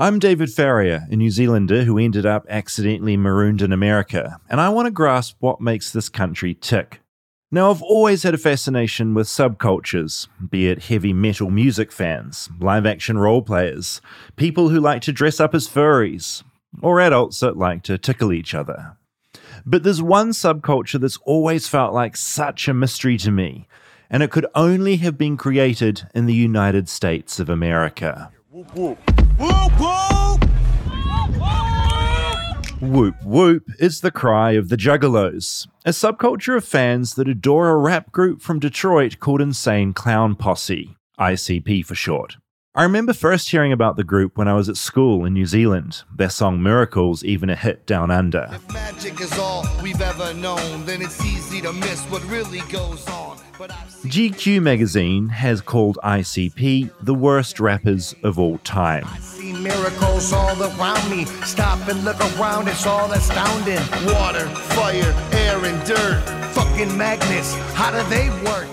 I'm David Farrier, a New Zealander who ended up accidentally marooned in America, and I want to grasp what makes this country tick. Now, I've always had a fascination with subcultures, be it heavy metal music fans, live action role players, people who like to dress up as furries, or adults that like to tickle each other. But there's one subculture that's always felt like such a mystery to me, and it could only have been created in the United States of America. Whoop Whoop is the cry of the Juggalos, a subculture of fans that adore a rap group from Detroit called Insane Clown Posse, ICP for short. I remember first hearing about the group when I was at school in New Zealand. Their song Miracles even a hit down under. If magic is all we've ever known, then it's easy to miss what really goes on. But I've GQ magazine has called ICP the worst rappers of all time. seen miracles all around me. Stop and look around, it's all astounding. Water, fire, air, and dirt. Fucking magnets, how do they work?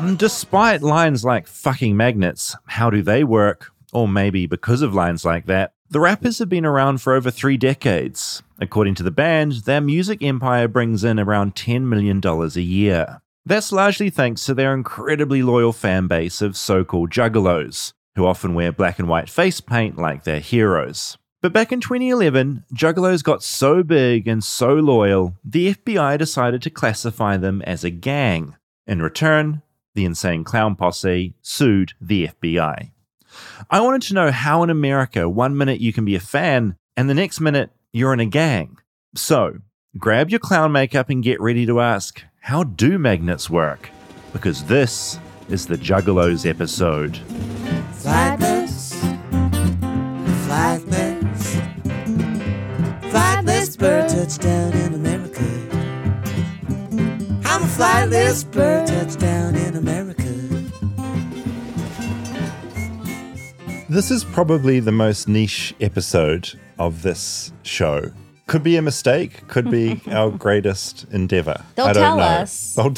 Mm, despite lines like fucking magnets, how do they work? Or maybe because of lines like that, the rappers have been around for over three decades. According to the band, their music empire brings in around $10 million a year. That's largely thanks to their incredibly loyal fan base of so called juggalos, who often wear black and white face paint like their heroes. But back in 2011, Juggalos got so big and so loyal, the FBI decided to classify them as a gang. In return, the Insane Clown Posse sued the FBI. I wanted to know how in America, one minute you can be a fan, and the next minute you're in a gang. So, grab your clown makeup and get ready to ask, how do magnets work? Because this is the Juggalos episode. Flightless, flightless, flightless bird touchdown in America. This is probably the most niche episode of this show. Could be a mistake, could be our greatest endeavor. They'll I don't tell know. us. They'll,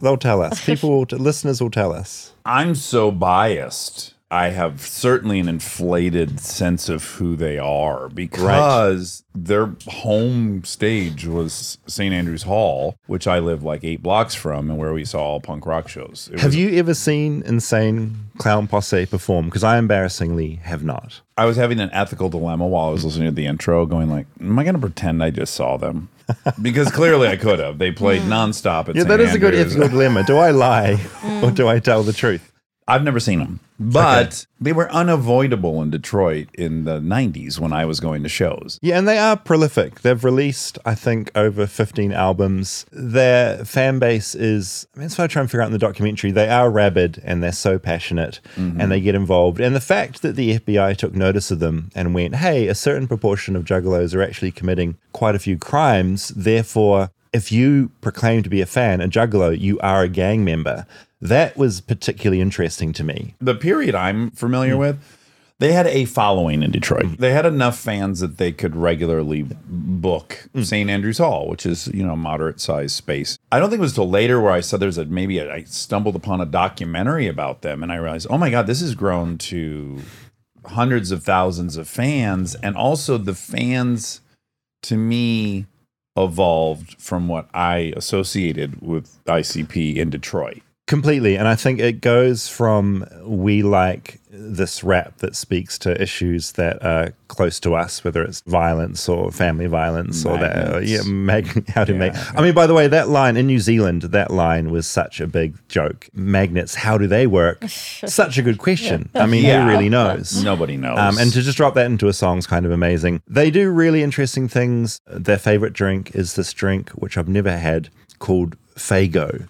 they'll tell us. People, will, listeners will tell us. I'm so biased. I have certainly an inflated sense of who they are because their home stage was St. Andrews Hall, which I live like eight blocks from, and where we saw all punk rock shows. It Have was- you ever seen Insane Clown Posse perform? Because I embarrassingly have not. I was having an ethical dilemma while I was listening to the intro, going like, "Am I going to pretend I just saw them?" Because clearly I could have. They played nonstop at Yeah, St. that is a good ethical dilemma. Do I lie or do I tell the truth? I've never seen them, but they were unavoidable in Detroit in the '90s when I was going to shows. Yeah, and they are prolific. They've released, I think, over 15 albums. Their fan base is, I mean, that's what I try and figure out in the documentary. They are rabid and they're so passionate mm-hmm. and they get involved. And the fact that the FBI took notice of them and went, hey, a certain proportion of juggalos are actually committing quite a few crimes. Therefore, if you proclaim to be a fan, a juggalo, you are a gang member. That was particularly interesting to me. The period I'm familiar hmm. with, they had a following in Detroit. Hmm. They had enough fans that they could regularly book hmm. St. Andrews Hall, which is you know moderate sized space. I don't think it was till later where I saw there's a maybe I stumbled upon a documentary about them, and I realized, oh my god, this has grown to hundreds of thousands of fans, and also the fans to me evolved from what I associated with ICP in Detroit. Completely. And I think it goes from we like this rap that speaks to issues that are close to us, whether it's violence or family violence or that. Yeah, mag- how to Yeah. make. I mean, by the way, that line in New Zealand, that line was such a big joke. Magnets, how do they work? such a good question. I mean, Yeah. who really knows? Nobody knows. Um, and to just drop that into a song is kind of amazing. They do really interesting things. Their favorite drink is this drink, which I've never had, called Faygo.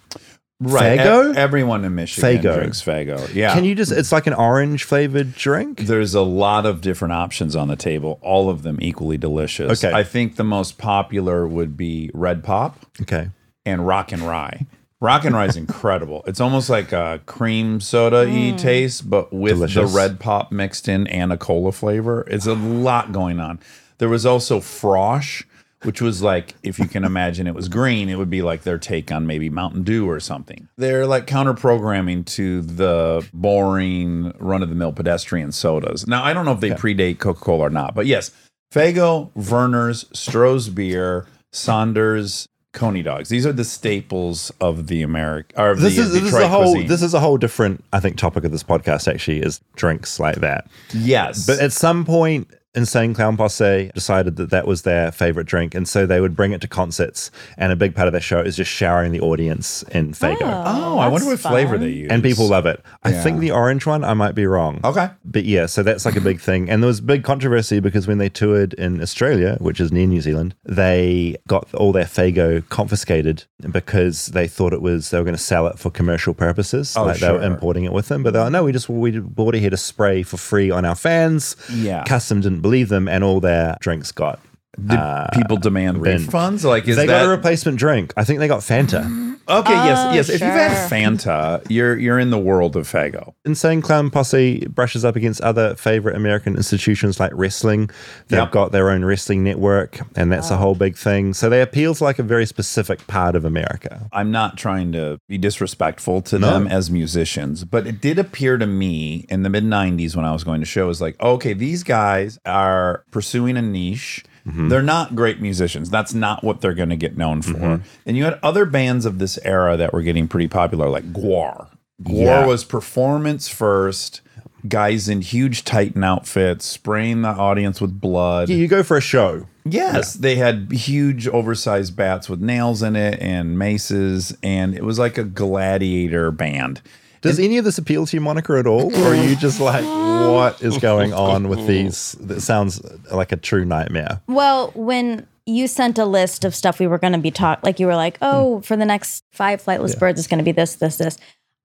Right. Faygo? E- everyone in Michigan Faygo. drinks Faygo. Yeah. Can you just, it's like an orange flavored drink? There's a lot of different options on the table, all of them equally delicious. Okay. I think the most popular would be Red Pop Okay. and Rock and Rye. Rock and Rye is incredible. It's almost like a cream soda y mm. taste, but with Delicious. the Red Pop mixed in and a cola flavor. It's a lot going on. There was also Frosh, which was like, if you can imagine it was green, it would be like their take on maybe Mountain Dew or something. They're like counter programming to the boring run of the mill pedestrian sodas. Now, I don't know if they predate Coca Cola or not, but yes, Faygo, Vernors, Stroh's beer, Saunders, Coney dogs. These are the staples of the American. Or This the, is this is a whole cuisine. this is a whole different I think topic of this podcast actually is drinks like that. yes, But at some point, Insane Clown Posse decided that that was their favorite drink, and so they would bring it to concerts. And a big part of their show is just showering the audience in Faygo, oh, oh I wonder what that's flavor they use. and people love it. I Yeah. think the orange one. I might be wrong. Okay. But yeah, so that's like a big thing. And there was big controversy because when they toured in Australia, which is near New Zealand, they got all their Faygo confiscated because they thought it was, they were going to sell it for commercial purposes. Oh, like they were sure. importing it with them. But they're like, no, we just, we bought it here to spray for free on our fans. Yeah. Custom didn't believe them and all their drinks got. Did uh, people demand Ben. refunds? Like, is they that got a replacement drink. I think they got Fanta. okay? Oh, yes, yes. If you've had sure. Fanta, you're you're in the world of Faygo. Insane Clown Posse brushes up against other favorite American institutions like wrestling. They've Yep. got their own wrestling network, and that's a oh. whole big thing. So they appeal to like a very specific part of America. I'm not trying to be disrespectful to No. them as musicians, but it did appear to me in the mid 90s when I was going to shows like, okay, these guys are pursuing a niche. Mm-hmm. They're not great musicians. That's not what they're going to get known for. Mm-hmm. And you had other bands of this era that were getting pretty popular, like Gwar. Gwar Yeah. was performance first, guys in huge Titan outfits, spraying the audience with blood. Yeah, you go for a show. Yes, they had huge oversized bats with nails in it and maces, and it was like a gladiator band. Does any of this appeal to you, Monica, at all? Or are you just like, what is going on with these? That sounds like a true nightmare. Well, when you sent a list of stuff we were going to be talk, like you were like, oh, hmm. for the next five flightless birds, it's going to be this, this, this.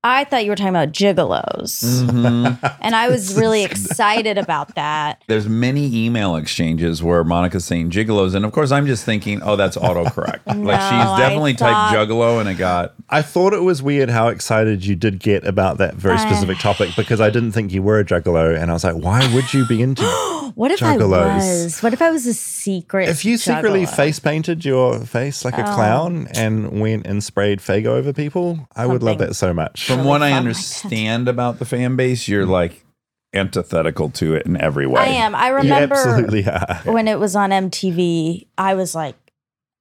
I thought you were talking about gigolos, mm-hmm. and I was really excited about that. There's many email exchanges where Monica's saying gigolos, and of course I'm just thinking, oh, that's autocorrect. like she's definitely thought- typed juggalo, and it got I thought it was weird how excited you did get about that very specific topic because I didn't think you were a juggalo. And I was like, why would you be into What if Juggalos. I was? What if I was a secret? If you secretly juggalo? Oh. face painted your face like a oh. clown and went and sprayed Faygo over people, I would love that so much. From Really what I fun like that. understand about the fan base, you're mm-hmm. like antithetical to it in every way. I am. I remember absolutely are. when it was on MTV. I was like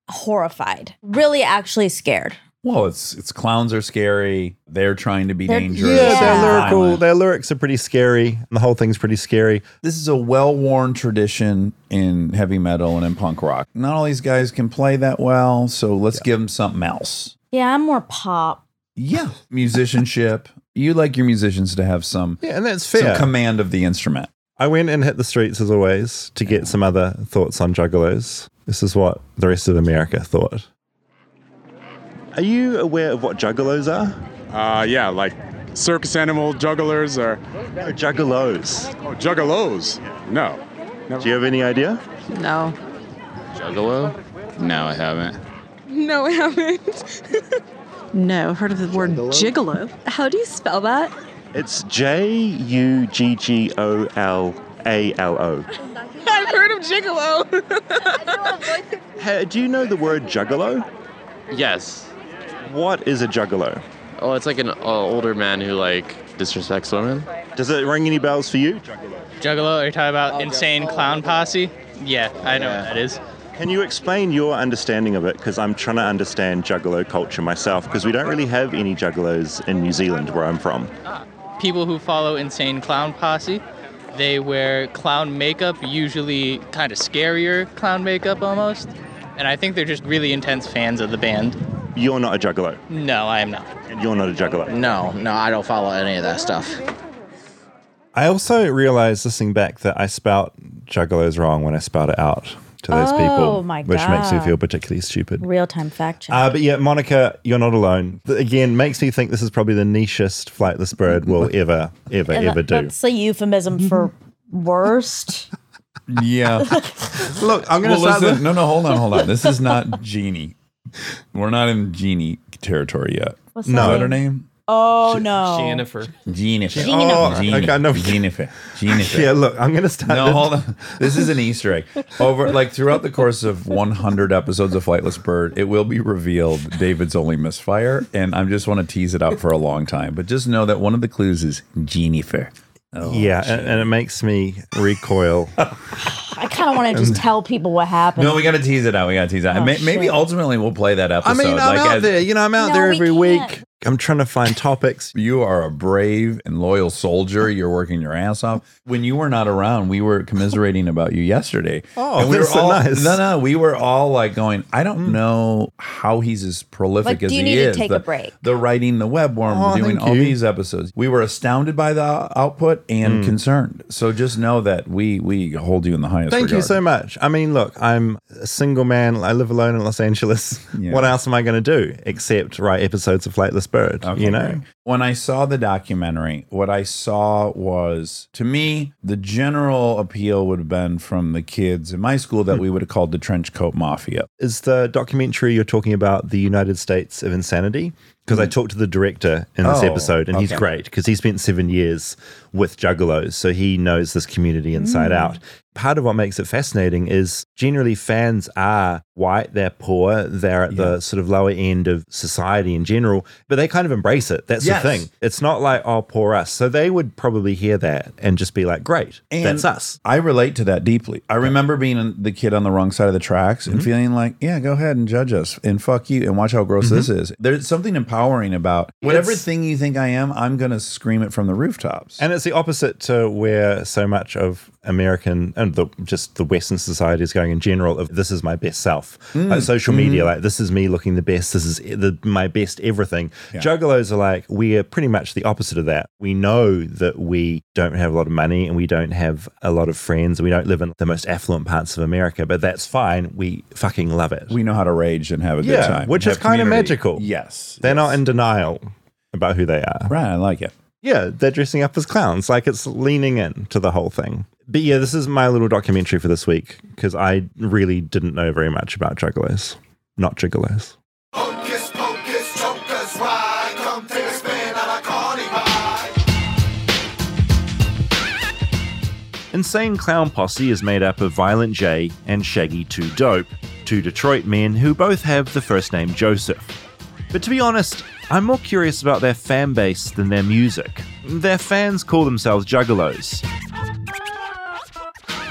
horrified, really, actually scared. Well, it's it's clowns are scary. They're trying to be They're- dangerous. Yeah, Yeah. their lyrical, their lyrics are pretty scary. And the whole thing's pretty scary. this is a well-worn tradition in heavy metal and in punk rock. Not all these guys can play that well, so let's give them something else. Yeah, I'm more pop. Yeah, musicianship. You like your musicians to have some, Yeah, and that's some fair. command of the instrument. I went and hit the streets as always to get some other thoughts on juggalos. This is what the rest of America thought. Are you aware of what juggalos are? Uh, yeah, like circus animal jugglers or No, juggalos. oh, juggalos. No. Do you have any idea? No. Juggalo? No, I haven't. No, I haven't. no, I've heard of the word gigolo. How do you spell that? It's J U G G O L A L O. I've heard of gigolo. Hey, do you know the word juggalo? Yes. What is a juggalo? Oh, it's like an uh, older man who like disrespects women. Does it ring any bells for you? Juggalo? Juggalo? Are you talking about Insane Clown Posse? Yeah, I know what that is. Can you explain your understanding of it? Because I'm trying to understand juggalo culture myself, because we don't really have any juggalos in New Zealand where I'm from. People who follow Insane Clown Posse, they wear clown makeup, usually kind of scarier clown makeup almost. And I think they're just really intense fans of the band. You're not a juggalo, No, I am not. and you're not a juggalo. No, no, I don't follow any of that stuff. I also realized listening back that I spout juggalos wrong when I spout it out to those Oh, people, my which makes me feel particularly stupid. Real time fact check. Uh, but yeah, Monica, you're not alone. Again, makes me think this is probably the nichest flightless bird will ever, ever, And ever do. That's a euphemism for worst. Yeah. Look, I'm going to well, start. the- no, no, hold on, hold on. This is not Genie. We're not in Genie territory yet. What's No. Is that that her name? Oh no. Jennifer. Jennifer. Jennifer. Oh, Jennifer. okay, no. Jennifer. Jennifer. Yeah, look, I'm going to start. No, this- hold on. This is an Easter egg. Over like throughout the course of 100 episodes of Flightless Bird, it will be revealed David's only misfire, and I just want to tease it out for a long time. But just know that one of the clues is Jennifer. Oh, yeah, and, and it makes me recoil. I kind of want to just tell people what happened. No, we got to tease it out. We got to tease it out. Oh, May- maybe shit. ultimately we'll play that episode. I mean, I'm like out as- there. You know, I'm out No, there every can't. week. I'm trying to find topics. You are a brave and loyal soldier. You're working your ass off. When you were not around, we were commiserating about you yesterday. Oh, we that's were so all, nice. No, no, we were all like going. I don't hmm. know how he's as prolific Like, as do you he need to is. take the, a break? The writing, the Webworm, Oh, doing all you. these episodes. We were astounded by the output and hmm. concerned. So just know that we we hold you in the highest. Thank you so much. I mean, look, I'm a single man. I live alone in Los Angeles. Yeah. What else am I going to do except write episodes of Flightless Bird? Okay, you know, great. When I saw the documentary, what I saw was, to me, the general appeal would have been from the kids in my school Hmm. that we would have called the trench coat mafia. is the documentary you're talking about the United States of Insanity? Because I talked to the director in this Oh, episode, and he's great because he spent seven years with Juggalos, so he knows this community inside out. Part of what makes it fascinating is generally fans are white, they're poor, they're at the sort of lower end of society in general, but they kind of embrace it. That's Yes. the thing. It's not like, oh, poor us. So they would probably hear that and just be like, great, And that's us. I relate to that deeply. I remember being the kid on the wrong side of the tracks Mm-hmm. and feeling like, yeah, go ahead and judge us and fuck you and watch how gross this is. There's something empowering about whatever Mm-hmm. It's- thing you think I am, I'm going to scream it from the rooftops. And it's the opposite to where so much of American and the, just the Western society is going in general. Of this is my best self, Mm. like social media, like this is me looking the best. This is the, my best everything. Juggalos are like we are pretty much the opposite of that. We know that we don't have a lot of money and we don't have a lot of friends. and We don't live in the most affluent parts of America, but that's fine. We fucking love it. we know how to rage and have a good time. which is kind of magical. Yes. they're yes. not in denial about who they are. Right, I like it. Yeah, they're dressing up as clowns. Like it's leaning in to the whole thing. But yeah, this is my little documentary for this week because I really didn't know very much about juggalos, not gigolos. Hocus pocus, chokers, ride. Come take a spin on a carny ride. Insane Clown Posse is made up of Violent J and Shaggy 2 Dope, two Detroit men who both have the first name Joseph. But to be honest, I'm more curious about their fan base than their music. Their fans call themselves Juggalos.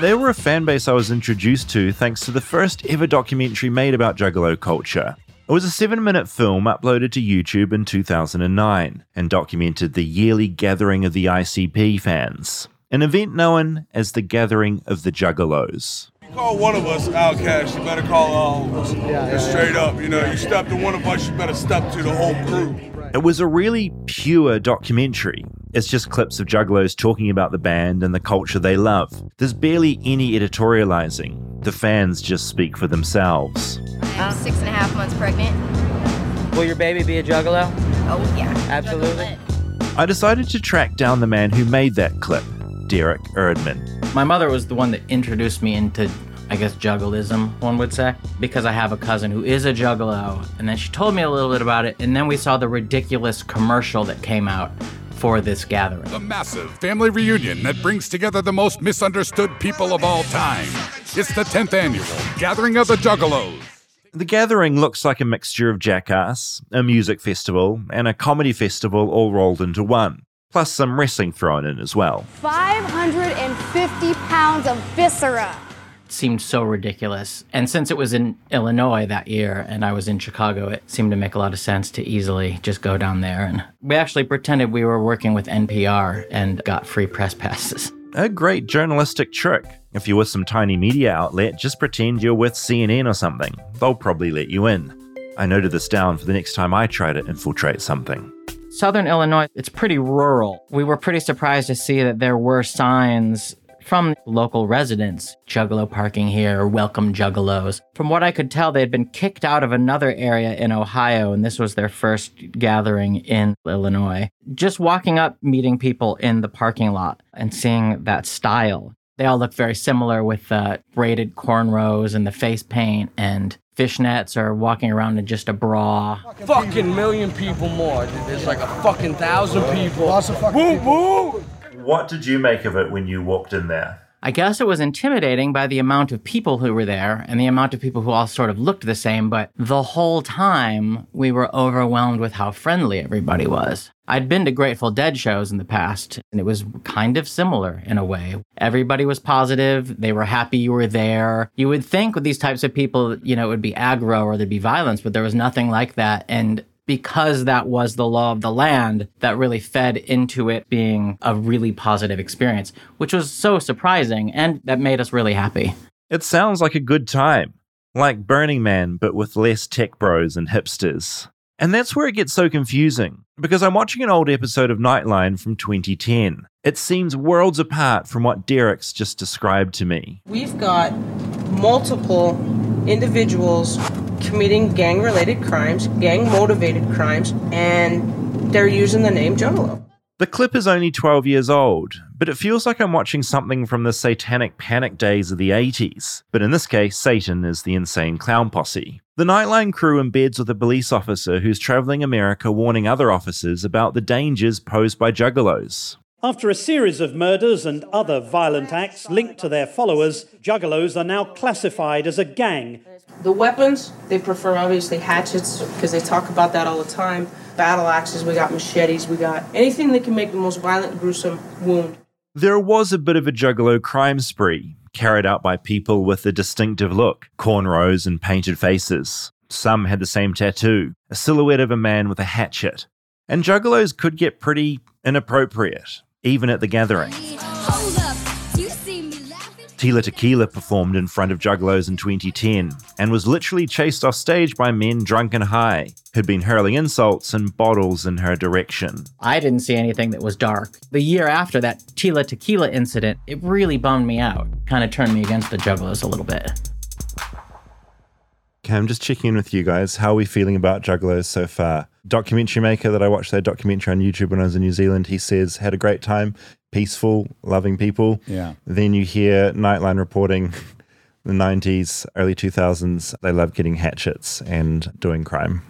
They were a fan base I was introduced to thanks to the first ever documentary made about Juggalo culture. It was a seven minute film uploaded to YouTube in 2009 and documented the yearly gathering of the ICP fans, an event known as the Gathering of the Juggalos. You call one of us outcast, you better call all of us. Just straight up, you know, you step to one of us, you better step to the whole crew. It was a really pure documentary. It's just clips of juggalos talking about the band and the culture they love. There's barely any editorializing. The fans just speak for themselves. I'm six and a half months pregnant. Will your baby be a juggalo? Oh, yeah. Absolutely. I decided to track down the man who made that clip, Derek Erdman. My mother was the one that introduced me into, I guess, juggalism, one would say, because I have a cousin who is a juggalo. And then she told me a little bit about it. And then we saw the ridiculous commercial that came out for this gathering. The massive family reunion that brings together the most misunderstood people of all time. It's the 10th annual Gathering of the Juggalos. The gathering looks like a mixture of Jackass, a music festival, and a comedy festival all rolled into one, plus some wrestling thrown in as well. 550 pounds of viscera. Seemed so ridiculous. And since it was in Illinois that year and I was in Chicago, it seemed to make a lot of sense to easily just go down there. And we actually pretended we were working with NPR and got free press passes. A great journalistic trick. If you're with some tiny media outlet, just pretend you're with CNN or something. They'll probably let you in. I noted this down for the next time I try to infiltrate something. Southern Illinois, it's pretty rural. We were pretty surprised to see that there were signs from local residents Juggalo parking here, welcome Juggalos. From what I could tell, they had been kicked out of another area in Ohio, and this was their first gathering in Illinois. Just walking up, meeting people in the parking lot, and seeing that style They all look very similar with the braided cornrows and the face paint and fishnets or walking around in just a bra. Fucking million people more. There's like a fucking thousand people. Lots of fucking Woo woo! What did you make of it when you walked in there? I guess it was intimidating by the amount of people who were there and the amount of people who all sort of looked the same, but the whole time we were overwhelmed with how friendly everybody was. I'd been to Grateful Dead shows in the past, and it was kind of similar in a way. Everybody was positive, they were happy you were there. You would think with these types of people, you know, it would be aggro or there'd be violence, but there was nothing like that. And because that was the law of the land that really fed into it being a really positive experience, which was so surprising and that made us really happy. It sounds like a good time, like Burning Man, but with less tech bros and hipsters. And that's where it gets so confusing, because I'm watching an old episode of Nightline from 2010. It seems worlds apart from what Derek's just described to me. We've got multiple individuals committing gang related crimes, gang motivated crimes, and they're using the name Juggalo. The clip is only 12 years old, but it feels like I'm watching something from the satanic panic days of the 80s. But in this case, Satan is the insane clown posse. The Nightline crew embeds with a police officer who's traveling America warning other officers about the dangers posed by juggalos. After a series of murders and other violent acts linked to their followers, Juggalos are now classified as a gang. The weapons, they prefer obviously hatchets because they talk about that all the time. Battle axes, we got machetes, we got anything that can make the most violent, gruesome wound. There was a bit of a juggalo crime spree, carried out by people with a distinctive look, cornrows and painted faces. Some had the same tattoo, a silhouette of a man with a hatchet. And juggalos could get pretty inappropriate, even at the gathering. Tila Tequila performed in front of Juggalos in 2010 and was literally chased off stage by men drunk and high who'd been hurling insults and bottles in her direction. I didn't see anything that was dark. The year after that Tila Tequila incident, it really bummed me out. Kind of turned me against the Juggalos a little bit. Okay, I'm just checking in with you guys. How are we feeling about Juggalos so far? Documentary maker that I watched their documentary on YouTube when I was in New Zealand, he says had a great time, peaceful, loving people. Yeah. Then you hear Nightline reporting the 90s, early 2000s, they love getting hatchets and doing crime.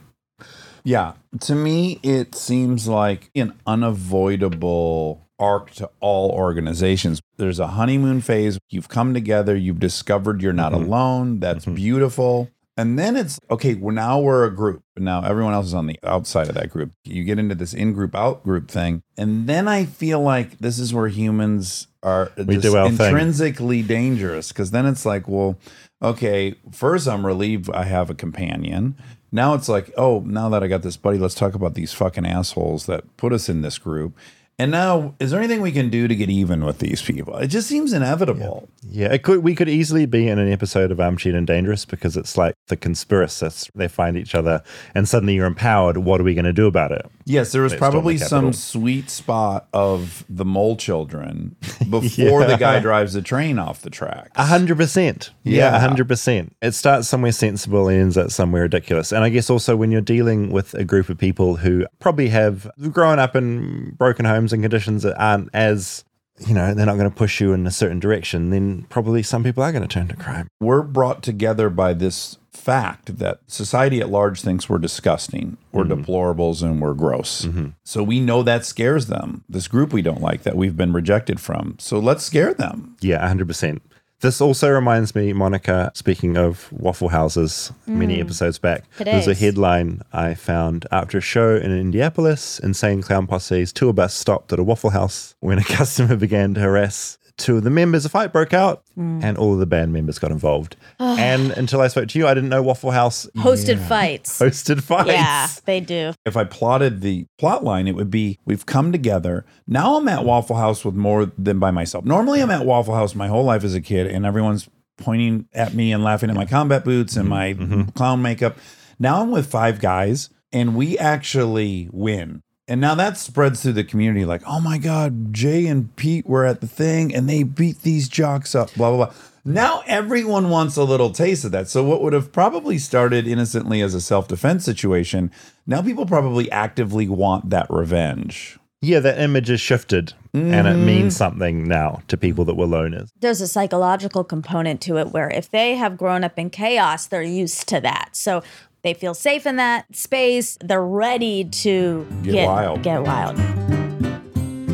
Yeah. To me, it seems like an unavoidable arc to all organizations. There's a honeymoon phase. You've come together, you've discovered you're not mm-hmm. alone. That's mm-hmm. beautiful. And then it's okay, well, now we're a group. But now everyone else is on the outside of that group. You get into this in group, out group thing. And then I feel like this is where humans are We just do our thing. intrinsically dangerous. Because then it's like, well, okay, first I'm relieved I have a companion. Now it's like, oh, now that I got this buddy, let's talk about these fucking assholes that put us in this group. And now, is there anything we can do to get even with these people? It just seems inevitable. Yeah, it could. We could easily be in an episode of um, Armchair and Dangerous because it's like the conspiracists. They find each other, and suddenly you're empowered. What are we going to do about it? Yes, there was storm the probably some sweet spot of the mole children before Yeah. the guy drives the train off the track. A hundred percent. Yeah, Yeah. a hundred percent. It starts somewhere sensible and ends at somewhere ridiculous. And I guess also when you're dealing with a group of people who probably have grown up in broken homes and conditions that aren't as you know, they're not going to push you in a certain direction, then probably some people are going to turn to crime. We're brought together by this fact that society at large thinks we're disgusting, we're Mm-hmm. deplorables, and we're gross. So we know that scares them. This group we don't like that we've been rejected from. So let's scare them. Yeah, 100%. This also reminds me, Monica, speaking of Waffle Houses many Mm. episodes back, there's a headline I found after a show in Indianapolis, Insane Clown Posse's tour bus stopped at a Waffle House when a customer began to harass two of the members. A fight broke out Mm. and all of the band members got involved. and until I spoke to you, I didn't know Waffle House Hosted fights. hosted fights. Yeah, they do. If I plotted the plot line, it would be we've come together. Now I'm at Waffle House with more than by myself. Normally I'm at Waffle House my whole life as a kid and everyone's pointing at me and laughing at my combat boots and my clown makeup. Now I'm with five guys and we actually win. And now that spreads through the community like, oh my God, Jay and Pete were at the thing and they beat these jocks up, blah, blah, blah. Now everyone wants a little taste of that. So what would have probably started innocently as a self-defense situation, now people probably actively want that revenge. Yeah, that image is shifted and it Mhm. means something now to people that were loners. There's a psychological component to it where if they have grown up in chaos, they're used to that. So they feel safe in that space. They're ready to Get wild. Get wild.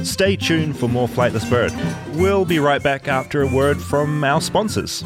Stay tuned for more Flightless Bird. We'll be right back after a word from our sponsors.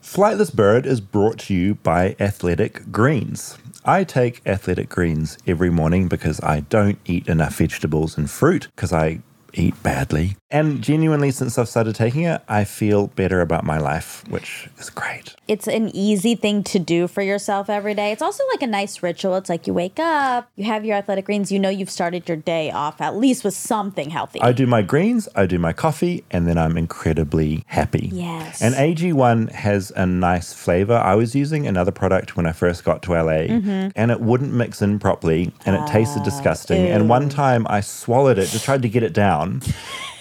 Flightless Bird is brought to you by Athletic Greens. I take Athletic Greens every morning because I don't eat enough vegetables and fruit because I eat badly. And genuinely, since I've started taking it, I feel better about my life, which is great. It's an easy thing to do for yourself every day. It's also like a nice ritual. It's like you wake up, you have your athletic greens, you know you've started your day off at least with something healthy. I do my greens, I do my coffee, and then I'm incredibly happy. Yes. And AG1 has a nice flavor. I was using another product when I first got to LA, Mhm. and it wouldn't mix in properly, and it tasted disgusting. And one time I swallowed it, just tried to get it down,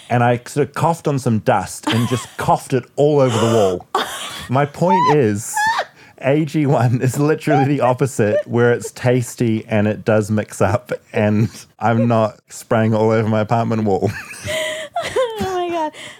and I sort of coughed on some dust and just coughed it all over the wall. My point is. AG1 is literally the opposite, where it's tasty and it does mix up, and I'm not spraying all over my apartment wall.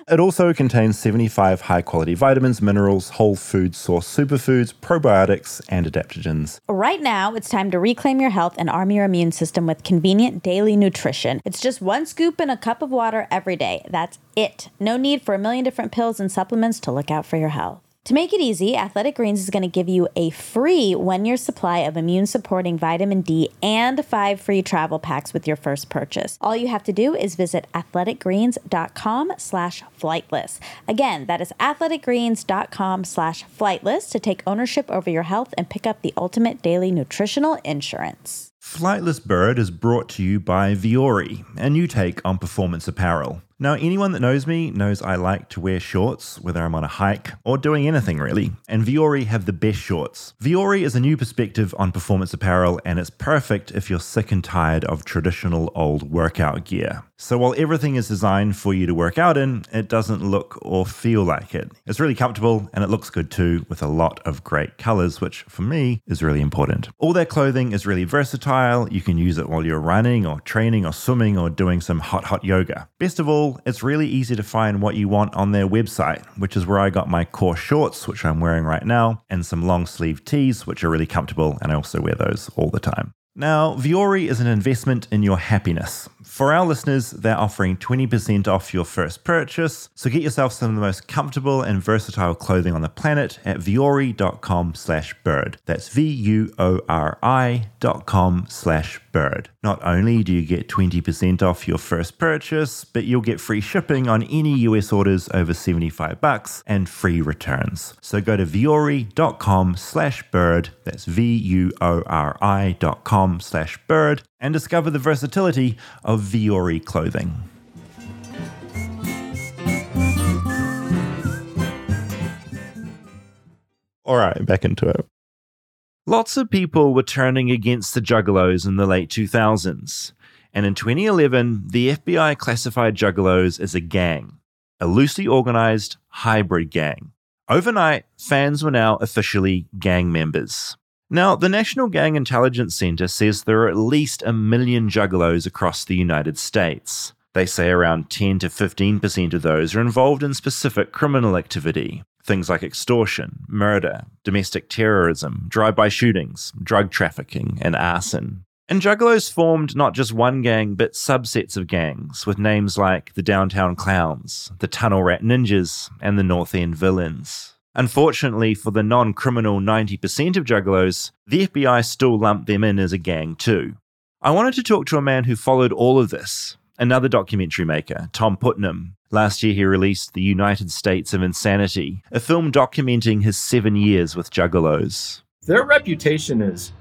It also contains 75 high quality vitamins, minerals, whole food source superfoods, probiotics, and adaptogens. Right now, it's time to reclaim your health and arm your immune system with convenient daily nutrition. It's just one scoop in a cup of water every day. That's it. No need for a million different pills and supplements to look out for your health. To make it easy, Athletic Greens is going to give you a free one year supply of immune supporting vitamin D and five free travel packs with your first purchase. All you have to do is visit athleticgreens.com slash flightless. Again, that is athleticgreens.com slash flightless to take ownership over your health and pick up the ultimate daily nutritional insurance. Flightless Bird is brought to you by Vuori, a new take on performance apparel. Now, anyone that knows me knows I like to wear shorts, whether I'm on a hike or doing anything really, and Vuori have the best shorts. Vuori is a new perspective on performance apparel, and it's perfect if you're sick and tired of traditional old workout gear. So, while everything is designed for you to work out in, it doesn't look or feel like it. It's really comfortable and it looks good too, with a lot of great colors, which for me is really important. All their clothing is really versatile. You can use it while you're running or training or swimming or doing some hot, hot yoga. Best of all, it's really easy to find what you want on their website, which is where I got my core shorts, which I'm wearing right now, and some long sleeve tees, which are really comfortable, and I also wear those all the time. Now, Vuori is an investment in your happiness. For our listeners, they're offering 20% off your first purchase. So get yourself some of the most comfortable and versatile clothing on the planet at vuori.com slash bird. That's V-U-O-R-I dot com slash Not only do you get 20% off your first purchase, but you'll get free shipping on any US orders over 75 bucks and free returns. So go to vuori.com slash bird, That's V-U-O-R-I dot com slash bird and discover the versatility of Vuori clothing. All right, back into it. Lots of people were turning against the Juggalos in the late 2000s. And in 2011, the FBI classified Juggalos as a gang, a loosely organized hybrid gang. Overnight, fans were now officially gang members. Now, the National Gang Intelligence Center says there are at least a million juggalos across the United States. They say around 10 to 15% of those are involved in specific criminal activity. Things like extortion, murder, domestic terrorism, drive by shootings, drug trafficking, and arson. And Juggalos formed not just one gang, but subsets of gangs, with names like the Downtown Clowns, the Tunnel Rat Ninjas, and the North End Villains. Unfortunately for the non criminal 90% of Juggalos, the FBI still lumped them in as a gang too. I wanted to talk to a man who followed all of this, another documentary maker, Tom Putnam. Last year, he released The United States of Insanity, a film documenting his seven years with Juggalos. Their reputation is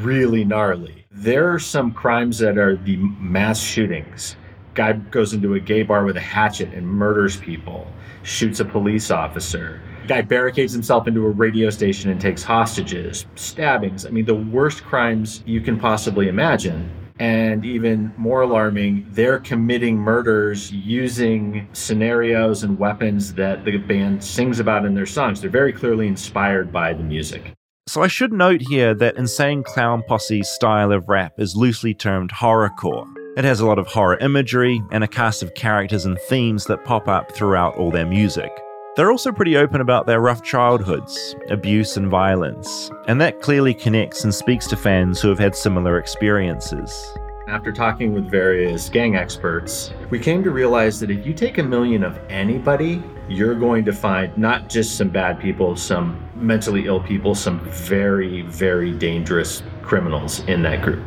really gnarly. There are some crimes that are the mass shootings. Guy goes into a gay bar with a hatchet and murders people, shoots a police officer. Guy barricades himself into a radio station and takes hostages, stabbings. I mean, the worst crimes you can possibly imagine. And even more alarming, they're committing murders using scenarios and weapons that the band sings about in their songs. They're very clearly inspired by the music. So I should note here that Insane Clown Posse's style of rap is loosely termed horrorcore. It has a lot of horror imagery and a cast of characters and themes that pop up throughout all their music. They're also pretty open about their rough childhoods, abuse, and violence, and that clearly connects and speaks to fans who have had similar experiences. After talking with various gang experts, we came to realize that if you take a million of anybody, you're going to find not just some bad people, some mentally ill people, some very, very dangerous criminals in that group.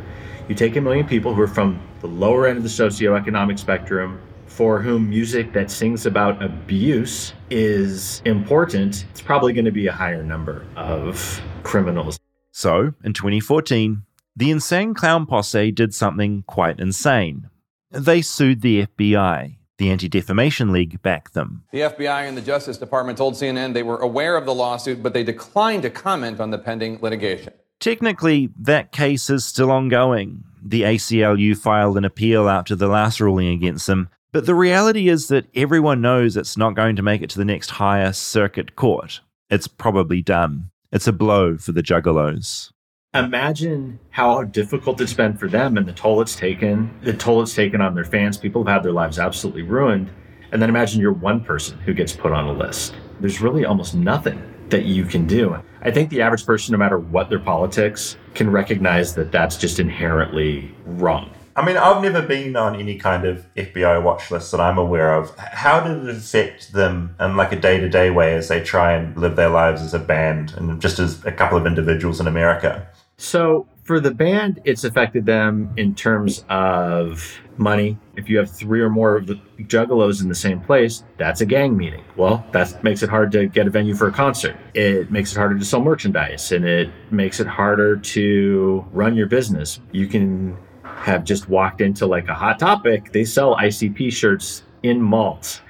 You take a million people who are from the lower end of the socioeconomic spectrum, for whom music that sings about abuse is important, it's probably going to be a higher number of criminals. So, in 2014, the Insane Clown Posse did something quite insane. They sued the FBI. The Anti Defamation League backed them. The FBI and the Justice Department told CNN they were aware of the lawsuit, but they declined to comment on the pending litigation. Technically, that case is still ongoing. The ACLU filed an appeal after the last ruling against them, but the reality is that everyone knows it's not going to make it to the next higher circuit court. It's probably done. It's a blow for the Juggalos. Imagine how difficult it's been for them and the toll it's taken, the toll it's taken on their fans. People have had their lives absolutely ruined. And then imagine you're one person who gets put on a list. There's really almost nothing that you can do. I think the average person, no matter what their politics, can recognize that that's just inherently wrong. I mean, I've never been on any kind of FBI watch list that I'm aware of. How did it affect them in like a day to day way as they try and live their lives as a band and just as a couple of individuals in America? So, for the band, it's affected them in terms of money. If you have three or more of the juggalos in the same place, that's a gang meeting. Well, that makes it hard to get a venue for a concert. It makes it harder to sell merchandise and it makes it harder to run your business. You can have just walked into like a hot topic. They sell ICP shirts in malls.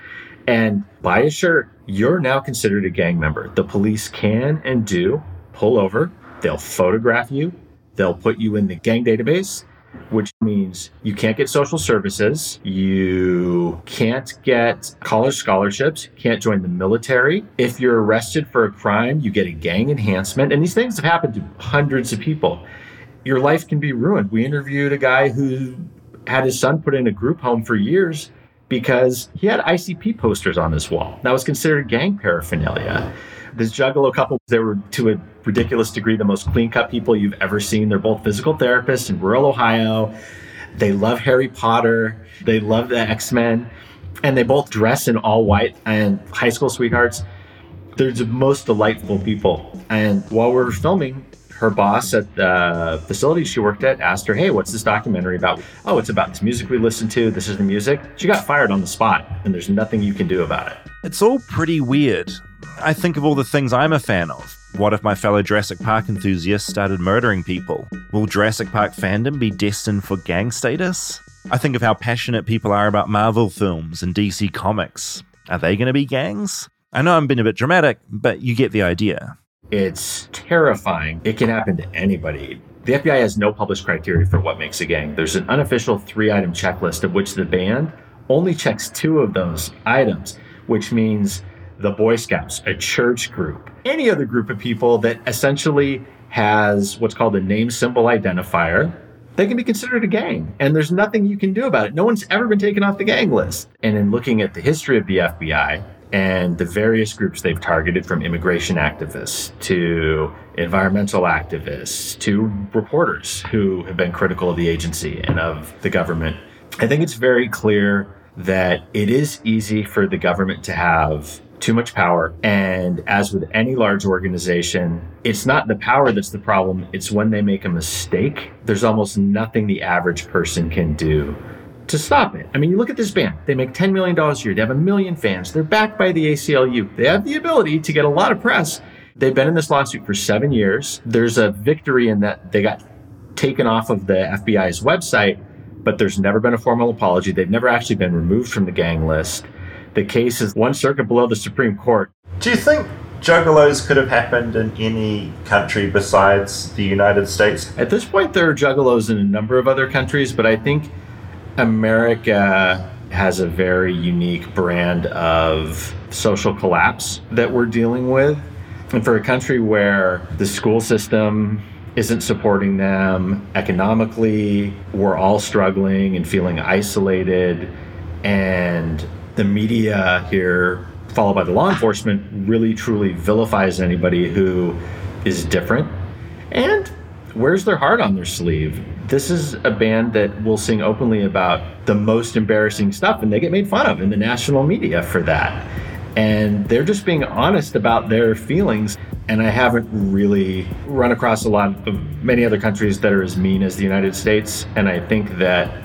And buy a shirt, you're now considered a gang member. The police can and do pull over, they'll photograph you, they'll put you in the gang database, which means you can't get social services, you can't get college scholarships, can't join the military. If you're arrested for a crime, you get a gang enhancement. And these things have happened to hundreds of people. Your life can be ruined. We interviewed a guy who had his son put in a group home for years because he had ICP posters on his wall. That was considered gang paraphernalia. This Juggalo couple, they were to a ridiculous degree the most clean cut people you've ever seen. They're both physical therapists in rural Ohio. They love Harry Potter. They love the X Men. And they both dress in all white and high school sweethearts. They're the most delightful people. And while we're filming, her boss at the facility she worked at asked her, Hey, what's this documentary about? Oh, it's about this music we listen to. This is the music. She got fired on the spot, and there's nothing you can do about it. It's all pretty weird. I think of all the things I'm a fan of. What if my fellow Jurassic Park enthusiasts started murdering people? Will Jurassic Park fandom be destined for gang status? I think of how passionate people are about Marvel films and DC Comics. Are they going to be gangs? I know I'm being a bit dramatic, but you get the idea. It's terrifying. It can happen to anybody. The FBI has no published criteria for what makes a gang. There's an unofficial three item checklist of which the band only checks two of those items, which means the Boy Scouts, a church group, any other group of people that essentially has what's called a name symbol identifier, they can be considered a gang. And there's nothing you can do about it. No one's ever been taken off the gang list. And in looking at the history of the FBI and the various groups they've targeted from immigration activists to environmental activists to reporters who have been critical of the agency and of the government, I think it's very clear that it is easy for the government to have too much power. And as with any large organization, it's not the power that's the problem, it's when they make a mistake. There's almost nothing the average person can do to stop it. I mean, you look at this band, they make $10 million a year, they have a million fans, they're backed by the ACLU, they have the ability to get a lot of press. They've been in this lawsuit for seven years. There's a victory in that they got taken off of the FBI's website, but there's never been a formal apology. They've never actually been removed from the gang list. The case is one circuit below the Supreme Court. Do you think juggalos could have happened in any country besides the United States? At this point, there are juggalos in a number of other countries, but I think America has a very unique brand of social collapse that we're dealing with. And for a country where the school system isn't supporting them economically. We're all struggling and feeling isolated. And the media here, followed by the law enforcement, really truly vilifies anybody who is different and wears their heart on their sleeve. This is a band that will sing openly about the most embarrassing stuff, and they get made fun of in the national media for that. And they're just being honest about their feelings. And I haven't really run across a lot of many other countries that are as mean as the United States. And I think that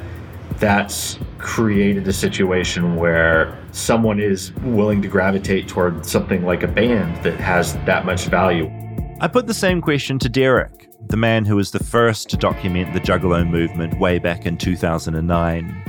that's created a situation where someone is willing to gravitate toward something like a band that has that much value. I put the same question to Derek, the man who was the first to document the Juggalo movement way back in 2009.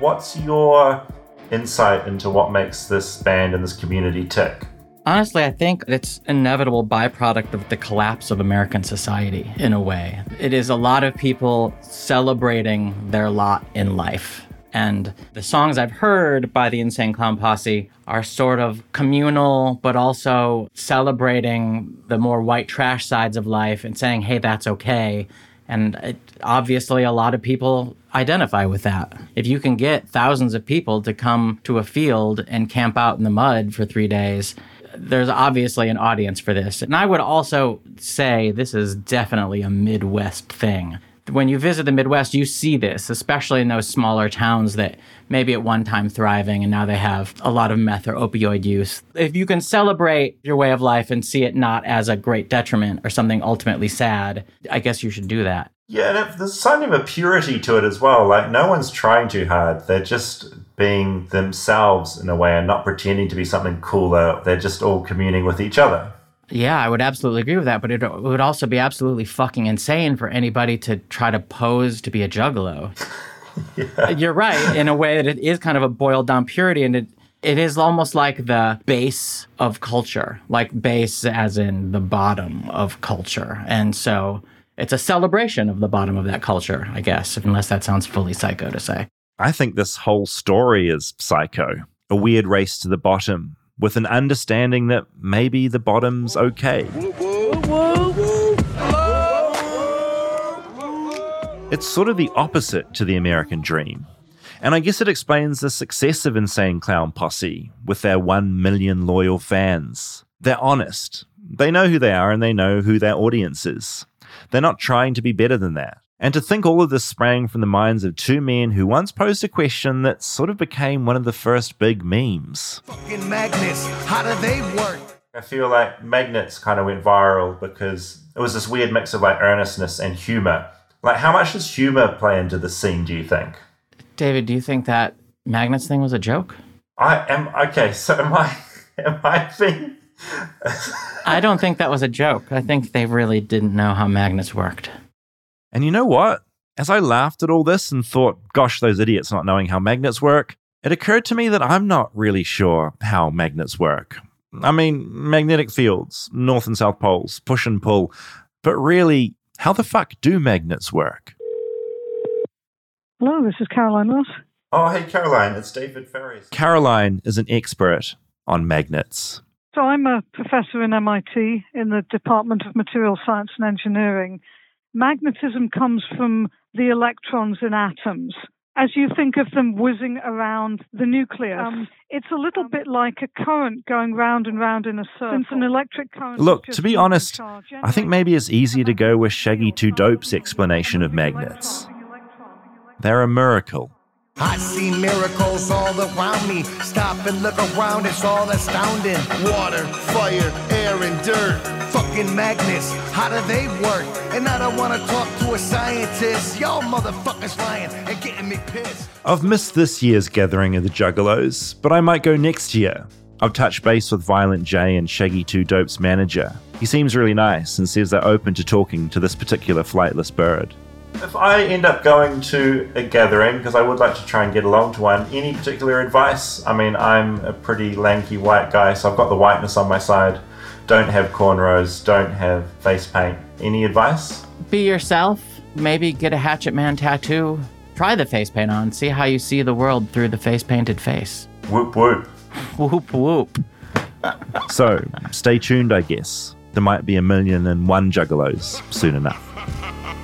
What's your insight into what makes this band and this community tick? Honestly, I think it's inevitable byproduct of the collapse of American society in a way. It is a lot of people celebrating their lot in life. And the songs I've heard by the Insane Clown Posse are sort of communal, but also celebrating the more white trash sides of life and saying, hey, that's okay. And it, obviously, a lot of people identify with that. If you can get thousands of people to come to a field and camp out in the mud for three days, there's obviously an audience for this. And I would also say this is definitely a Midwest thing. When you visit the Midwest, you see this, especially in those smaller towns that maybe at one time thriving and now they have a lot of meth or opioid use. If you can celebrate your way of life and see it not as a great detriment or something ultimately sad, I guess you should do that. Yeah, and there's kind of a purity to it as well. Like, no one's trying too hard. They're just being themselves in a way and not pretending to be something cooler. They're just all communing with each other. Yeah, I would absolutely agree with that, but it would also be absolutely fucking insane for anybody to try to pose to be a juggalo. yeah. Uh, you're right, in a way that it is kind of a boiled down purity, and it it is almost like the base of culture, like base as in the bottom of culture, and so it's a celebration of the bottom of that culture, I guess, unless that sounds fully psycho to say. I think this whole story is psycho, a weird race to the bottom with an understanding that maybe the bottom's okay. It's sort of the opposite to the American dream. And I guess it explains the success of Insane Clown Posse with their 1 million loyal fans. They're honest. They know who they are and they know who their audience is. They're not trying to be better than that. And to think all of this sprang from the minds of two men who once posed a question that sort of became one of the first big memes. Fucking magnets, how do they work? I feel like Magnets kind of went viral because it was this weird mix of like earnestness and humor. Like, how much does humor play into the scene, do you think? David, do you think that Magnets thing was a joke? I am, okay, so am I, am I being. I don't think that was a joke. I think they really didn't know how magnets worked. And you know what? As I laughed at all this and thought, gosh, those idiots not knowing how magnets work, it occurred to me that I'm not really sure how magnets work. I mean, magnetic fields, north and south poles, push and pull. But really, how the fuck do magnets work? Hello, this is Caroline Ross. Oh, hey, Caroline, it's David Farrier. Caroline is an expert on magnets. So I'm a professor in MIT in the Department of Material Science and Engineering. Magnetism comes from the electrons in atoms. As you think of them whizzing around the nucleus, um, it's a little bit like a current going round and round in a circle. Since an electric current Look, to be honest, I think maybe it's easier to go with Shaggy 2 Dope's explanation of magnets. They're a miracle. I see miracles all around me. Stop and look around, it's all astounding. Water, fire, air, and dirt. Fucking magnets, how do they work? And I don't wanna talk to a scientist. Y'all motherfuckers lying and getting me pissed. I've missed this year's gathering of the Juggalos, but I might go next year. I've touched base with Violent J and Shaggy 2 Dope's manager. He seems really nice and says they're open to talking to this particular flightless bird. If I end up going to a gathering, because I would like to try and get along to one, any particular advice? I mean, I'm a pretty lanky white guy, so I've got the whiteness on my side. Don't have cornrows, don't have face paint. Any advice? Be yourself. Maybe get a Hatchet Man tattoo. Try the face paint on. See how you see the world through the face painted face. Whoop whoop. whoop whoop. So, stay tuned, I guess. there might be a million and one juggalos soon enough.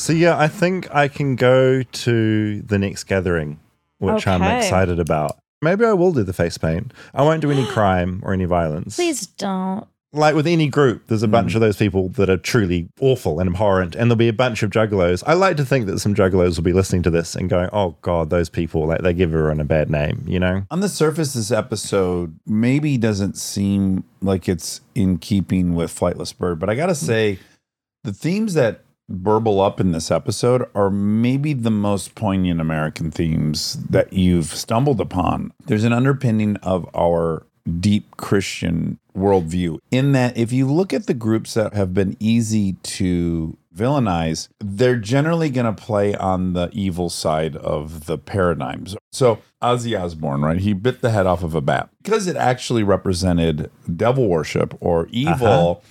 So yeah, I think I can go to the next gathering, which I'm excited about. Maybe I will do the face paint. I won't do any crime or any violence. Please don't. Like with any group, there's a hmm. bunch of those people that are truly awful and abhorrent, and there'll be a bunch of juggalos. I like to think that some juggalos will be listening to this and going, "Oh God, those people like they give everyone a bad name," you know? On the surface, this episode maybe doesn't seem like it's in keeping with Flightless Bird, but I gotta hmm. say, the themes that burble up in this episode are maybe the most poignant American themes that you've stumbled upon. There's an underpinning of our deep Christian worldview in that if you look at the groups that have been easy to villainize, they're generally going to play on the evil side of the paradigms. So Ozzy Osbourne, right? He bit the head off of a bat because it actually represented devil worship or uh-huh. evil.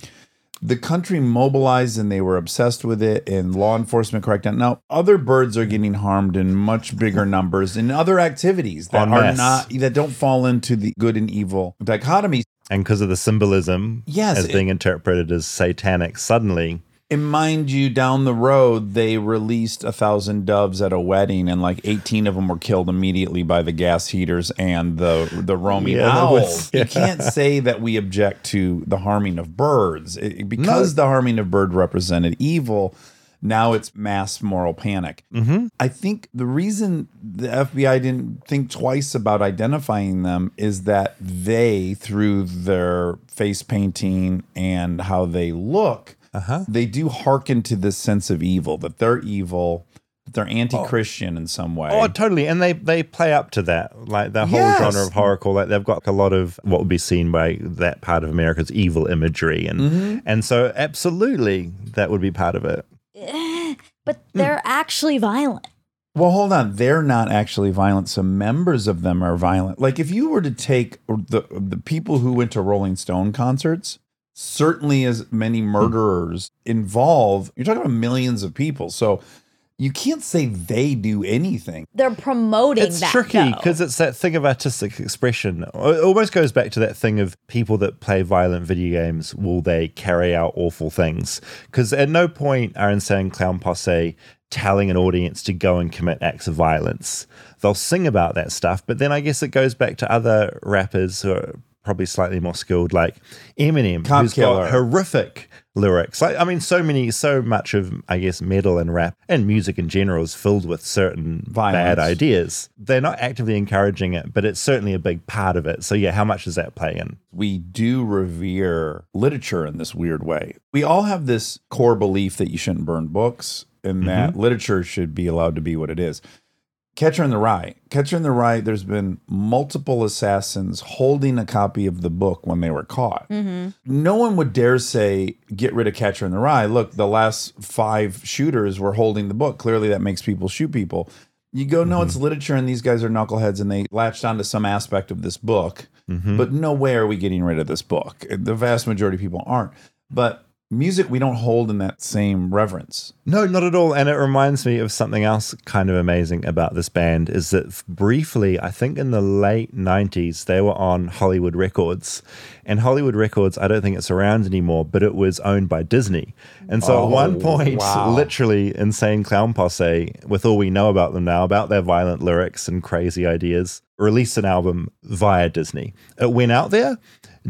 The country mobilized and they were obsessed with it, and law enforcement cracked down. Now, other birds are getting harmed in much bigger numbers in other activities that are not that don't fall into the good and evil dichotomy. And because of the symbolism Yes, as it- being interpreted as satanic, suddenly And mind you, down the road, they released a thousand doves at a wedding, and like eighteen of them were killed immediately by the gas heaters and the the roaming Yeah, owls. was- You can't say that we object to the harming of birds It- because the harming of bird represented evil. Now it's mass moral panic. Mm-hmm. I think the reason the FBI didn't think twice about identifying them is that they, through their face painting and how they look, Uh-huh. they do hearken to this sense of evil, that they're evil, that they're anti-Christian in some way. Oh, totally. And they they play up to that. Like the whole Yes. genre of horrorcore, like they've got a lot of what would be seen by that part of America's evil imagery. And Mhm. and so absolutely that would be part of it. Eh, But they're actually violent. Well, hold on. They're not actually violent. Some members of them are violent. Like if you were to take the the people who went to Rolling Stone concerts, certainly as many hmm. murderers involve. You're talking about millions of people. So you can't say they do anything. They're promoting It's that. tricky because it's that thing of artistic expression. It almost goes back to that thing of people that play violent video games, will they carry out awful things? Because at no point are Insane Clown Posse telling an audience to go and commit acts of violence. They'll sing about that stuff, but then I guess it goes back to other rappers who are probably slightly more skilled, like Eminem, Cop who's Killer. got horrific lyrics. Like, I mean, so many, so much of, I guess, metal and rap and music in general is filled with certain bad ideas. They're not actively encouraging it, but it's certainly a big part of it. So, yeah, how much does that play in? we do revere literature in this weird way. We all have this core belief that you shouldn't burn books and that mm-hmm. literature should be allowed to be what it is. Catcher in the Rye. Catcher in the Rye, there's been multiple assassins holding a copy of the book when they were caught. Mm-hmm. No one would dare say, get rid of Catcher in the Rye. Look, the last five shooters were holding the book. Clearly, that makes people shoot people. You go, no, it's literature, and these guys are knuckleheads, and they latched onto some aspect of this book. But no way are we getting rid of this book. The vast majority of people aren't. But music, we don't hold in that same reverence. No, not at all. And it reminds me of something else kind of amazing about this band is that briefly, I think in the late 90s, they were on Hollywood Records. And Hollywood Records, I don't think it's around anymore, but it was owned by Disney. And so Oh, at one point, wow. literally, Insane Clown Posse, with all we know about them now, about their violent lyrics and crazy ideas, released an album via Disney. It went out there.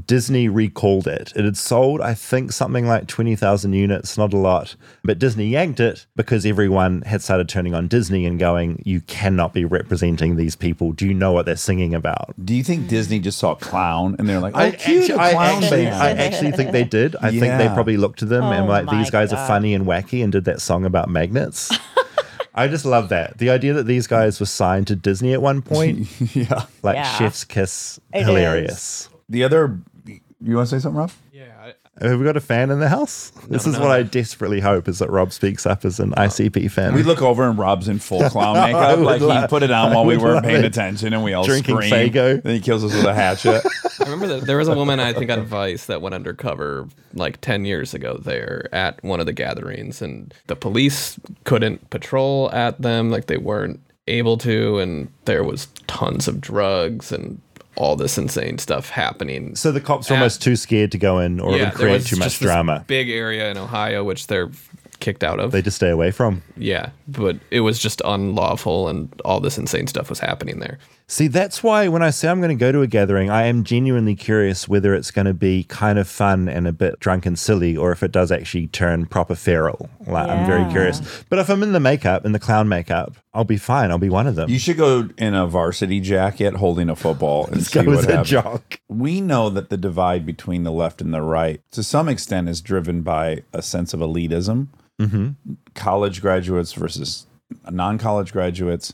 Disney recalled it. It had sold, I think, something like 20,000 units, not a lot. But Disney yanked it because everyone had started turning on Disney and going, You cannot be representing these people. Do you know what they're singing about? Do you think Disney just saw clown and they're like, oh, I cute, actually, a I, clown actually. I actually think they did. I think they probably looked to them and Oh were like, These guys God. are funny and wacky and did that song about magnets. I just love that. The idea that these guys were signed to Disney at one point, yeah. like Yeah. chef's kiss, It hilarious. The other, you want to say something, Rob? Yeah. Have we got a fan in the house? this is no. what I desperately hope is that Rob speaks up as an ICP fan. We look over and Rob's in full clown I makeup, would like he love- put it on I while we would weren't love paying it. attention, and we all Drinking scream. Faygo. Then he kills us with a hatchet. I remember that there was a woman I think on Vice that went undercover like 10 years ago there at one of the gatherings and the police couldn't patrol at them like they weren't able to and there was tons of drugs and all this insane stuff happening. So the cops are almost too scared to go in, or it would there create was too much just this drama. Big area in Ohio, which they're kicked out of. They just stay away from. Yeah, but it was just unlawful, and all this insane stuff was happening there. See, that's why when I say I'm going to go to a gathering, I am genuinely curious whether it's going to be kind of fun and a bit drunk and silly, or if it does actually turn proper feral. Like, I'm very curious. But if I'm in the makeup, in the clown makeup, I'll be fine. I'll be one of them. You should go in a varsity jacket holding a football and Let's see go what a happens. jock. We know that the divide between the left and the right, to some extent, is driven by a sense of elitism. Mhm. College graduates versus non-college graduates,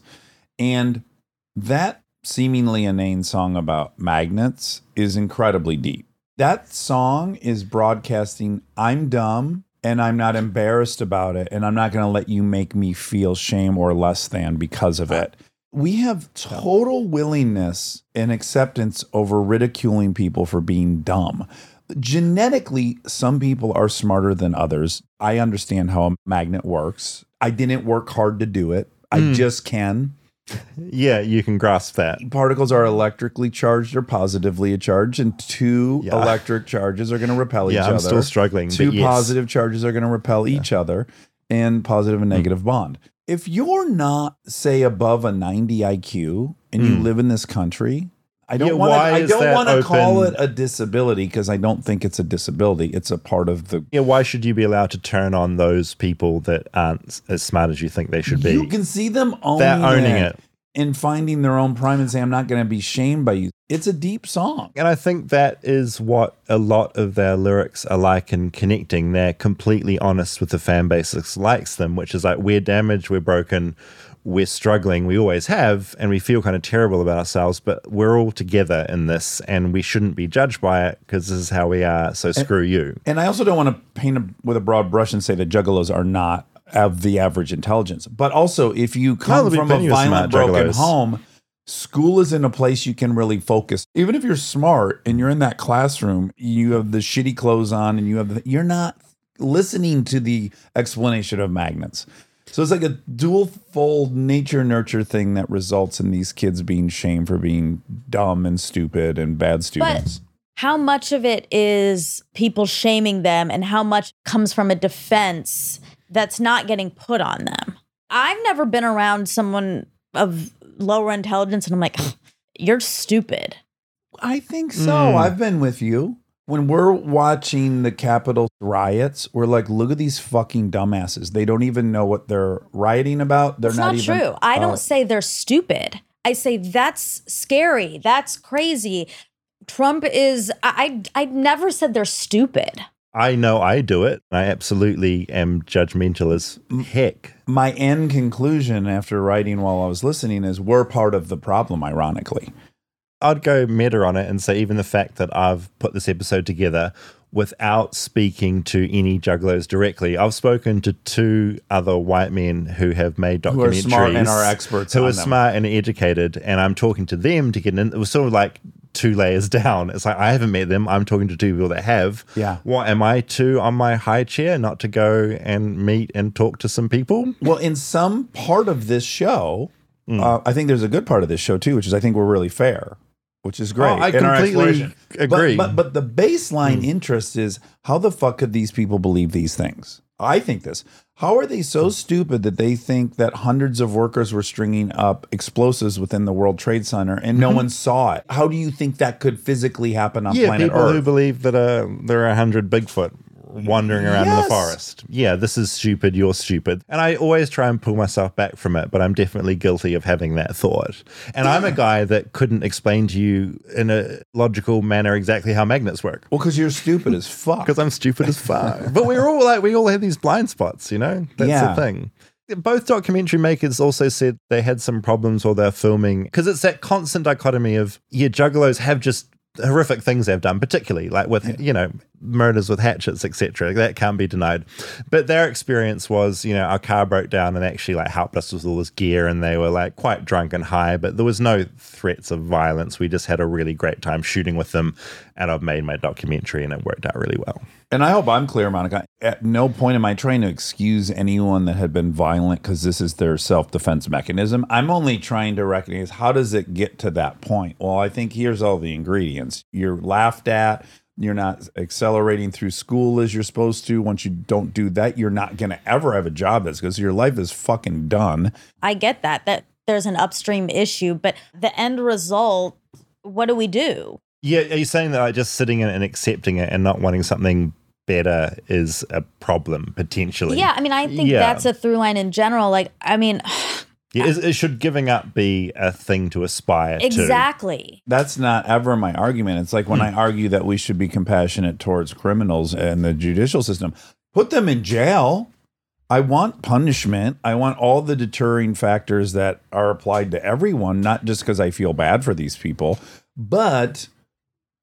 and that seemingly inane song about magnets is incredibly deep. That song is broadcasting, I'm dumb and I'm not embarrassed about it, and I'm not going to let you make me feel shame or less than because of it. We have total willingness and acceptance over ridiculing people for being dumb. Genetically, some people are smarter than others. I understand how a magnet works. I didn't work hard to do it. I Mm. just can Yeah, you can grasp that. particles are electrically charged or positively charged, and two Yeah. electric charges are going to repel Yeah, each I'm other. still struggling, Two yes. positive charges are going to repel each other, and positive and negative bond. If you're not, say, above a 90 IQ and you Mm. live in this country, I don't Yeah, want to. I don't want to call it a disability because I don't think it's a disability. It's a part of the. Yeah, why should you be allowed to turn on those people that aren't as smart as you think they should be? You can see them owning, They're owning it, it. and finding their own prime and say, "I'm not going to be shamed by you." It's a deep song. And I think that is what a lot of their lyrics are like in connecting. They're completely honest with the fan base that likes them, which is like, we're damaged, we're broken, we're struggling, we always have, and we feel kind of terrible about ourselves, but we're all together in this and we shouldn't be judged by it because this is how we are. So screw you. And I also don't want to paint a, with a broad brush and say that juggalos are not of the average intelligence. But also, if you come there'll from a plenty of smart violent, broken juggalos. home, school isn't a place you can really focus. Even if you're smart and you're in that classroom, you have the shitty clothes on, and you have the, you're not listening to the explanation of magnets. So it's like a dual fold nature nurture thing that results in these kids being shamed for being dumb and stupid and bad students. But How much of it is people shaming them and how much comes from a defense that's not getting put on them? I've never been around someone of lower intelligence and I'm like, you're stupid. I think so. Mm. I've been with you. When we're watching the Capitol riots, we're like, look at these fucking dumbasses. They don't even know what they're rioting about. They're It's not, not, even. true. I uh, don't say they're stupid. I say that's scary. That's crazy. Trump is I I, I never said they're stupid. I know I do it. I absolutely am judgmental as heck. my end conclusion after writing while I was listening is we're part of the problem, ironically. I'd go meta on it and say even the fact that I've put this episode together without speaking to any juggalos directly. I've spoken to two other white men who have made documentaries. Who are smart and are experts Who are them. smart and educated. And I'm talking to them to get in. It was sort of like two layers down. It's like I haven't met them. I'm talking to two people that have. Yeah. What am I to on my high chair not to go and meet and talk to some people? Well, in some part of this show, Hmm. uh, I think there's a good part of this show too, which is I think we're really fair, which is great. Oh, I completely exploration. But- agree. But, but the baseline Hmm. interest is how the fuck could these people believe these things? I think this. How are they Hmm. so stupid that they think that hundreds of workers were stringing up explosives within the World Trade Center and no Mhm. one saw it? How do you think that could physically happen on yeah, planet people Earth? who believe that uh, there are hundred Bigfoot wandering around in the forest. Yeah, this is stupid. You're stupid. And I always try and pull myself back from it, but I'm definitely guilty of having that thought. And I'm a guy that couldn't explain to you in a logical manner exactly how magnets work. Well, because you're stupid as fuck. Because I'm stupid as fuck. but we're all like, we all have these blind spots, you know? That's Yeah. the thing. Both documentary makers also said they had some problems while they're filming because it's that constant dichotomy of, yeah, juggalos have just horrific things they've done, particularly like with, you know, murders with hatchets, etc. That can't be denied. But their experience was, you know, our car broke down and actually like helped us with all this gear and they were like quite drunk and high, but there was no threats of violence. We just had a really great time shooting with them and I've made my documentary and it worked out really well. And I hope I'm clear, Monica. At no point am I trying to excuse anyone that had been violent because this is their self defense mechanism. I'm only trying to recognize how does it get to that point? Well, I think here's all the ingredients. You're laughed at. You're not accelerating through school as you're supposed to. Once you don't do that, you're not going to ever have a job that's because your life is fucking done. I get that that there's an upstream issue, but the end result, what do we do? Yeah, are you saying that like, just sitting in it and accepting it and not wanting something better is a problem potentially? Yeah, I mean, I think Yeah. that's a through line in general. Like, I mean, Yeah, is, is- should giving up be a thing to aspire to? exactly. That's not ever my argument. It's like when hmm. I argue that we should be compassionate towards criminals and the judicial system, put them in jail. I want punishment. I want all the deterring factors that are applied to everyone, not just because I feel bad for these people, but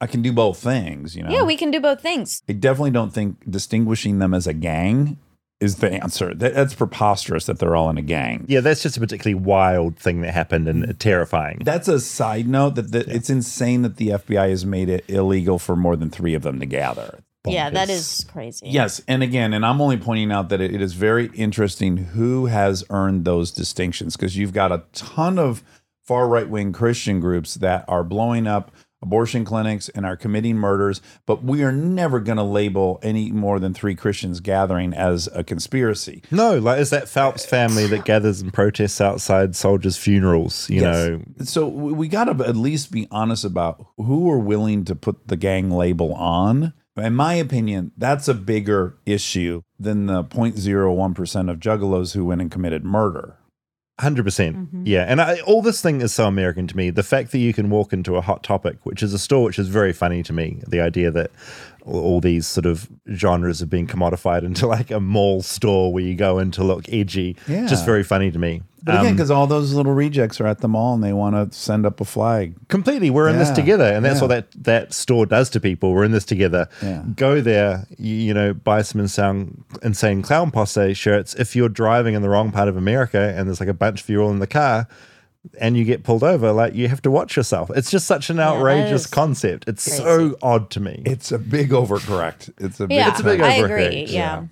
I can do both things, you know? Yeah, we can do both things. I definitely don't think distinguishing them as a gang is the answer. That, that's preposterous that they're all in a gang. Yeah, that's just a particularly wild thing that happened and terrifying. That's a side note that the, it's insane that the FBI has made it illegal for more than three of them to gather. Yeah, that is crazy. Yes, and again, and I'm only pointing out that it, it is very interesting who has earned those distinctions because you've got a ton of far right wing Christian groups that are blowing up abortion clinics and are committing murders, but we are never going to label any more than three Christians gathering as a conspiracy. No, like is that Phelps family that gathers and protests outside soldiers' funerals? You Yes. know, So we we got to at least be honest about who are willing to put the gang label on. In my opinion, that's a bigger issue than the 0.01% of juggalos who went and committed murder. Hundred percent, mm-hmm. yeah. And I, all this thing is so American to me. The fact that you can walk into a Hot Topic, which is a store which is very funny to me. The idea that all, all these sort of genres have been commodified into like a mall store where you go in to look edgy. Yeah. just very funny to me. But again, Um, because all those little rejects are at the mall and they want to send up a flag. completely, we're in this Yeah, together, and that's yeah. what that that store does to people. We're in this together. Yeah. Go there, you, you know, buy some insane, insane clown posse shirts. If you're driving in the wrong part of America and there's like a bunch of you all in the car. And you get pulled over, like you have to watch yourself. It's just such an outrageous is concept. It's so odd to me. It's a big overcorrect. It's a big, Yeah, it's a big I overcorrect. agree. Yeah.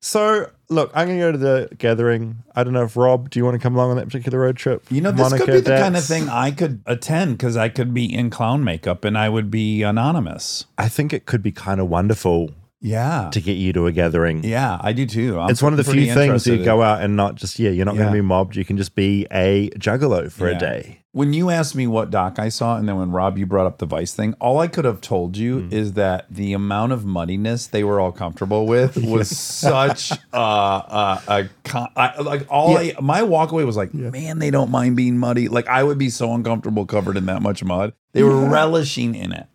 So, look, I'm going to go to the gathering. I don't know if Rob, do you want to come along on that particular road trip? You know, this Monica, could be the kind of thing I could attend because I could be in clown makeup and I would be anonymous. I think it could be kind of wonderful Yeah. to get you to a gathering. Yeah, I do too. I'm it's one of the few things you go out and not just, yeah, you're not going to be mobbed. You can just be a juggalo for Yeah. a day. When you asked me what doc I saw, and then when Rob you brought up the Vice thing, all I could have told you Hmm. is that the amount of muddiness they were all comfortable with was such uh, uh, a con- I, like all I my walkaway was like, man, they don't mind being muddy. Like I would be so uncomfortable covered in that much mud. They were Yeah. relishing in it.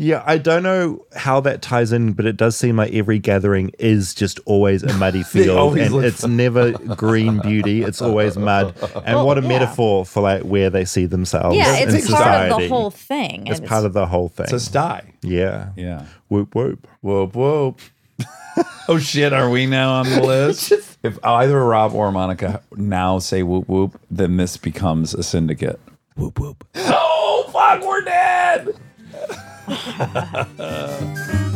Yeah, I don't know how that ties in, but it does seem like every gathering is just always a muddy field, and it's fun. never green beauty. It's always mud. And Well, what a yeah. metaphor for like where they see themselves. Yeah, in it's part of the whole thing. It's and part of the whole thing. It's a sty. yeah, Yeah. whoop whoop. Whoop whoop. oh shit, are we now on the list? if either Rob or Monica now say whoop whoop, then this becomes a syndicate. Whoop whoop. Oh fuck, we're dead uh.